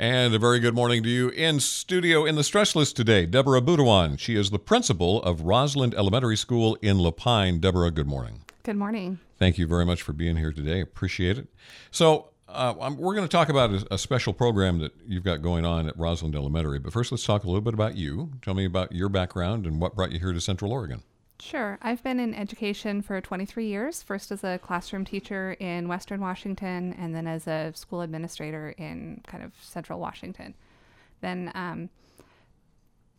And a very good morning to you in studio in the stress list today, Deborah Buduan. She is the principal of Rosland Elementary School in La Pine. Deborah, good morning. Good morning. Thank you very much for being here today. Appreciate it. So, uh, we're going to talk about a, a, special program that you've got going on at Rosland Elementary. But first, let's talk a little bit about you. Tell me about your background and what brought you here to Central Oregon. Sure. I've been in education for 23 years, first as a classroom teacher in Western Washington, and then as a school administrator in kind of central Washington. Then, um,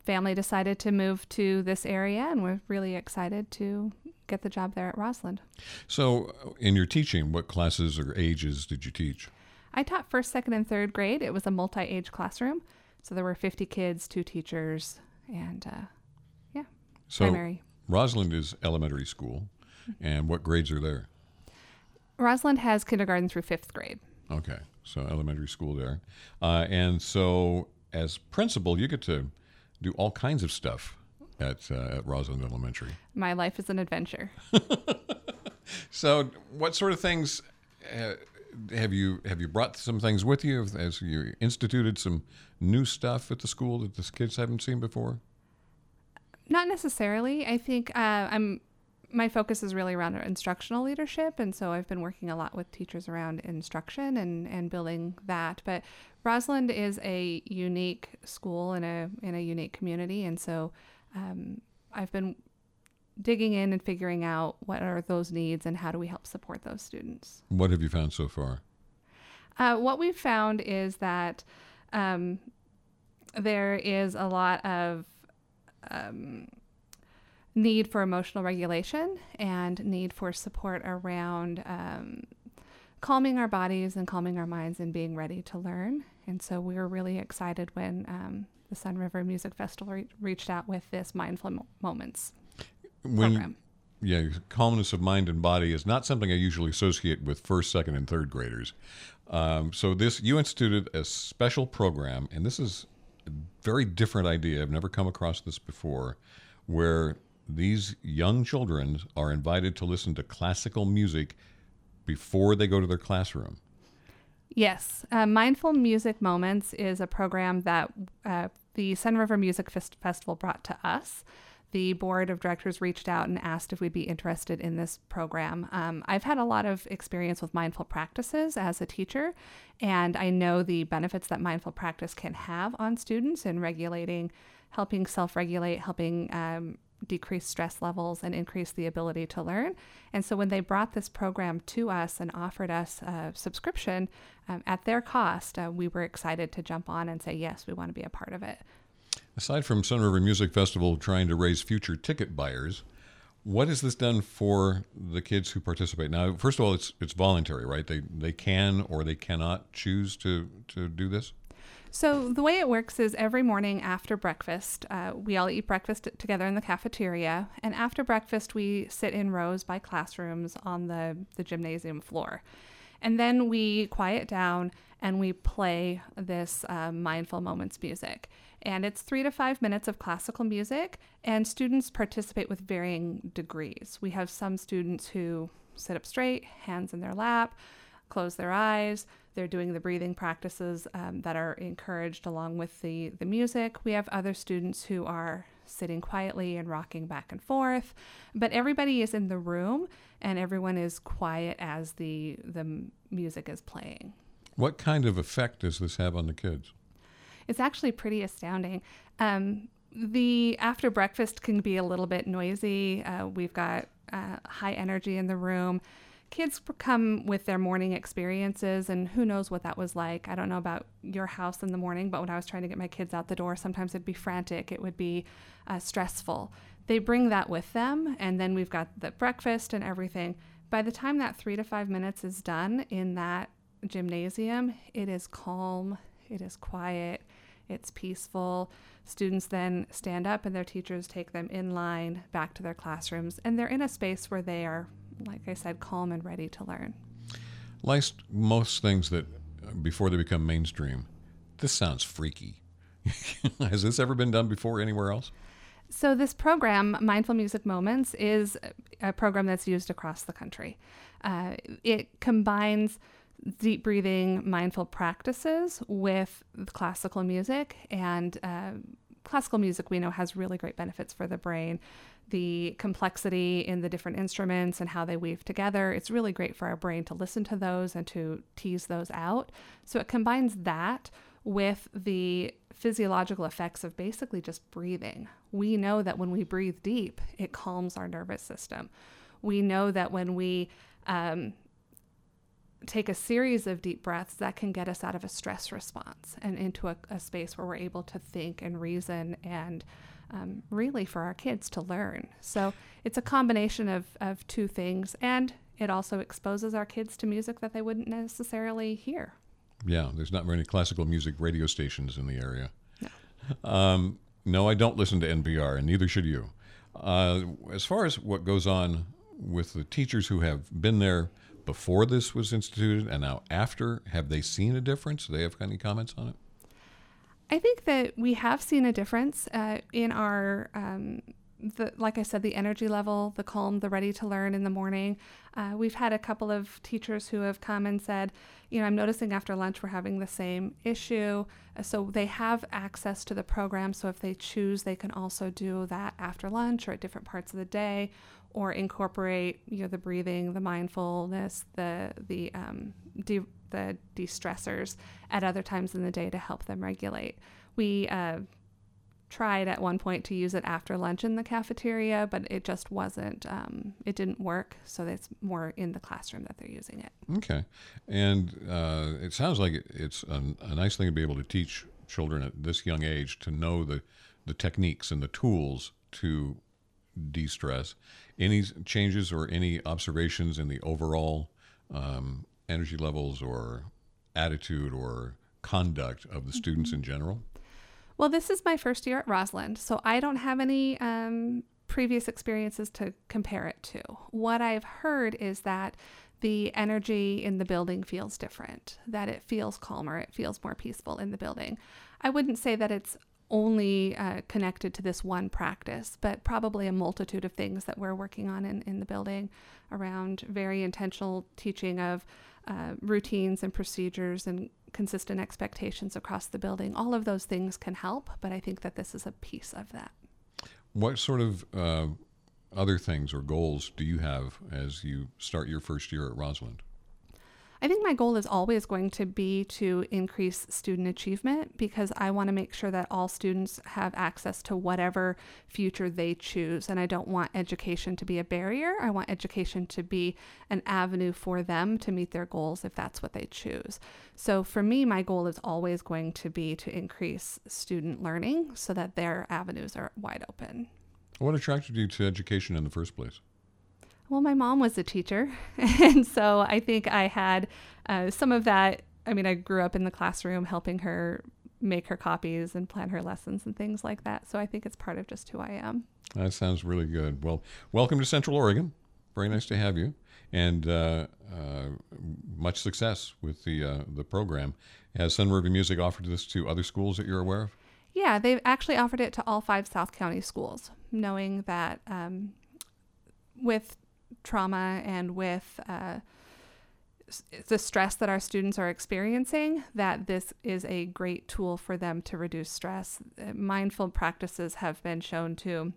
family decided to move to this area, and we're really excited to get the job there at Rosland. So, in your teaching, what classes or ages did you teach? I taught first, second, and third grade. It was a multi age classroom. So, there were 50 kids, two teachers, and uh, yeah, so, primary. Rosland is elementary school, and what grades are there? Rosland has kindergarten through fifth grade. Okay, so elementary school there, uh, and so as principal, you get to do all kinds of stuff at, uh, at Rosland Elementary. My life is an adventure. so, what sort of things uh, have you have you brought some things with you as you instituted some new stuff at the school that the kids haven't seen before? Not necessarily. I think uh, I'm. My focus is really around instructional leadership, and so I've been working a lot with teachers around instruction and, and building that. But Rosland is a unique school in a in a unique community, and so um, I've been digging in and figuring out what are those needs and how do we help support those students. What have you found so far? Uh, what we've found is that um, there is a lot of um, need for emotional regulation and need for support around um, calming our bodies and calming our minds and being ready to learn. And so we were really excited when um, the Sunriver Music Festival re- reached out with this Mindful Moments when, program. Yeah, calmness of mind and body is not something I usually associate with first, second, and third graders. Um, so this you instituted a special program, and this is very different idea. I've never come across this before, where these young children are invited to listen to classical music before they go to their classroom. Yes. Uh, Mindful Music Moments is a program that uh, the Sunriver Music Fest- Festival brought to us. The board of directors reached out and asked if we'd be interested in this program. Um, I've had a lot of experience with mindful practices as a teacher, and I know the benefits that mindful practice can have on students in regulating, helping self regulate, helping um, decrease stress levels and increase the ability to learn. And so when they brought this program to us and offered us a subscription um, at their cost, uh, we were excited to jump on and say, yes, we want to be a part of it. Aside from Sunriver Music Festival trying to raise future ticket buyers, what has this done for the kids who participate? Now, first of all, it's it's voluntary, right? They they can or they cannot choose to to do this. So the way it works is every morning after breakfast, uh, we all eat breakfast together in the cafeteria, and after breakfast, we sit in rows by classrooms on the the gymnasium floor, and then we quiet down and we play this uh, mindful moments music. And it's three to five minutes of classical music, and students participate with varying degrees. We have some students who sit up straight, hands in their lap, close their eyes. They're doing the breathing practices um, that are encouraged along with the, the music. We have other students who are sitting quietly and rocking back and forth, but everybody is in the room and everyone is quiet as the, the music is playing. What kind of effect does this have on the kids? It's actually pretty astounding. Um, the after breakfast can be a little bit noisy. Uh, we've got uh, high energy in the room kids come with their morning experiences and who knows what that was like. I don't know about your house in the morning but when i was trying to get my kids out the door sometimes it'd be frantic it would be uh, stressful. They bring that with them and then we've got the breakfast and everything. By the time that three to five minutes is done in that gymnasium it is calm it is quiet it's peaceful. Students then stand up and their teachers take them in line back to their classrooms and they're in a space where they are like I said, calm and ready to learn. Like most things that before they become mainstream, this sounds freaky. Has this ever been done before anywhere else? So, this program, Mindful Music Moments, is a program that's used across the country. Uh, it combines deep breathing, mindful practices with classical music. And uh, classical music, we know, has really great benefits for the brain. The complexity in the different instruments and how they weave together, it's really great for our brain to listen to those and to tease those out. So it combines that with the physiological effects of basically just breathing. We know that when we breathe deep, it calms our nervous system. We know that when we um, take a series of deep breaths, that can get us out of a stress response and into a, a space where we're able to think and reason and um, really for our kids to learn. So it's a combination of, of two things, and it also exposes our kids to music that they wouldn't necessarily hear. Yeah, there's not many classical music radio stations in the area. No. Um, no, I don't listen to NPR, and neither should you. Uh, as far as what goes on with the teachers who have been there before this was instituted and now after, have they seen a difference? Do they have any comments on it? I think that we have seen a difference uh, in our um, the like I said, the energy level, the calm, the ready to learn in the morning. Uh, we've had a couple of teachers who have come and said, you know, I'm noticing after lunch we're having the same issue. Uh, so they have access to the program. So if they choose, they can also do that after lunch or at different parts of the day, or incorporate, you know, the breathing, the mindfulness, the the um, de- the de-stressors at other times in the day to help them regulate. We uh, tried at one point to use it after lunch in the cafeteria, but it just wasn't, um, it didn't work. So it's more in the classroom that they're using it. Okay. And uh, it sounds like it's a, a, nice thing to be able to teach children at this young age to know the, the techniques and the tools to de stress. Any changes or any observations in the overall um, energy levels or attitude or conduct of the students mm-hmm. in general? Well, this is my first year at Rosland, so I don't have any um, previous experiences to compare it to. What I've heard is that the energy in the building feels different, that it feels calmer, it feels more peaceful in the building. I wouldn't say that it's only uh, connected to this one practice, but probably a multitude of things that we're working on in, in the building around very intentional teaching of uh, routines and procedures and consistent expectations across the building. All of those things can help, but I think that this is a piece of that. What sort of uh, other things or goals do you have as you start your first year at Rosland? I think my goal is always going to be to increase student achievement because I want to make sure that all students have access to whatever future they choose. And I don't want education to be a barrier. I want education to be an avenue for them to meet their goals if that's what they choose. So for me, my goal is always going to be to increase student learning so that their avenues are wide open. What attracted you to education in the first place? Well, my mom was a teacher. And so I think I had uh, some of that. I mean, I grew up in the classroom helping her make her copies and plan her lessons and things like that. So I think it's part of just who I am. That sounds really good. Well, welcome to Central Oregon. Very nice to have you, and uh, uh, much success with the uh, the program. Has Sunriver Music offered this to other schools that you're aware of? Yeah, they've actually offered it to all five South County schools, knowing that um, with trauma and with uh, the stress that our students are experiencing, that this is a great tool for them to reduce stress. Mindful practices have been shown to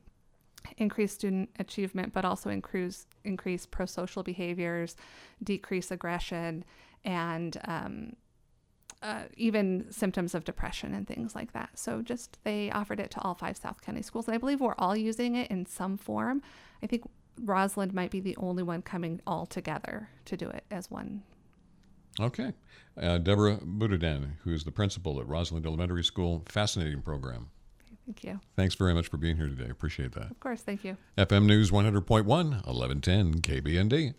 increase student achievement, but also increase increase pro-social behaviors, decrease aggression, and um, uh, even symptoms of depression and things like that. So just they offered it to all five South County schools, and I believe we're all using it in some form. I think Rosland might be the only one coming all together to do it as one. Okay. Uh, Deborah Buduan, who is the principal at Rosland Elementary School, fascinating program. Thank you. Thanks very much for being here today. Appreciate that. Of course. Thank you. FM News 100.1, 1110 KBND.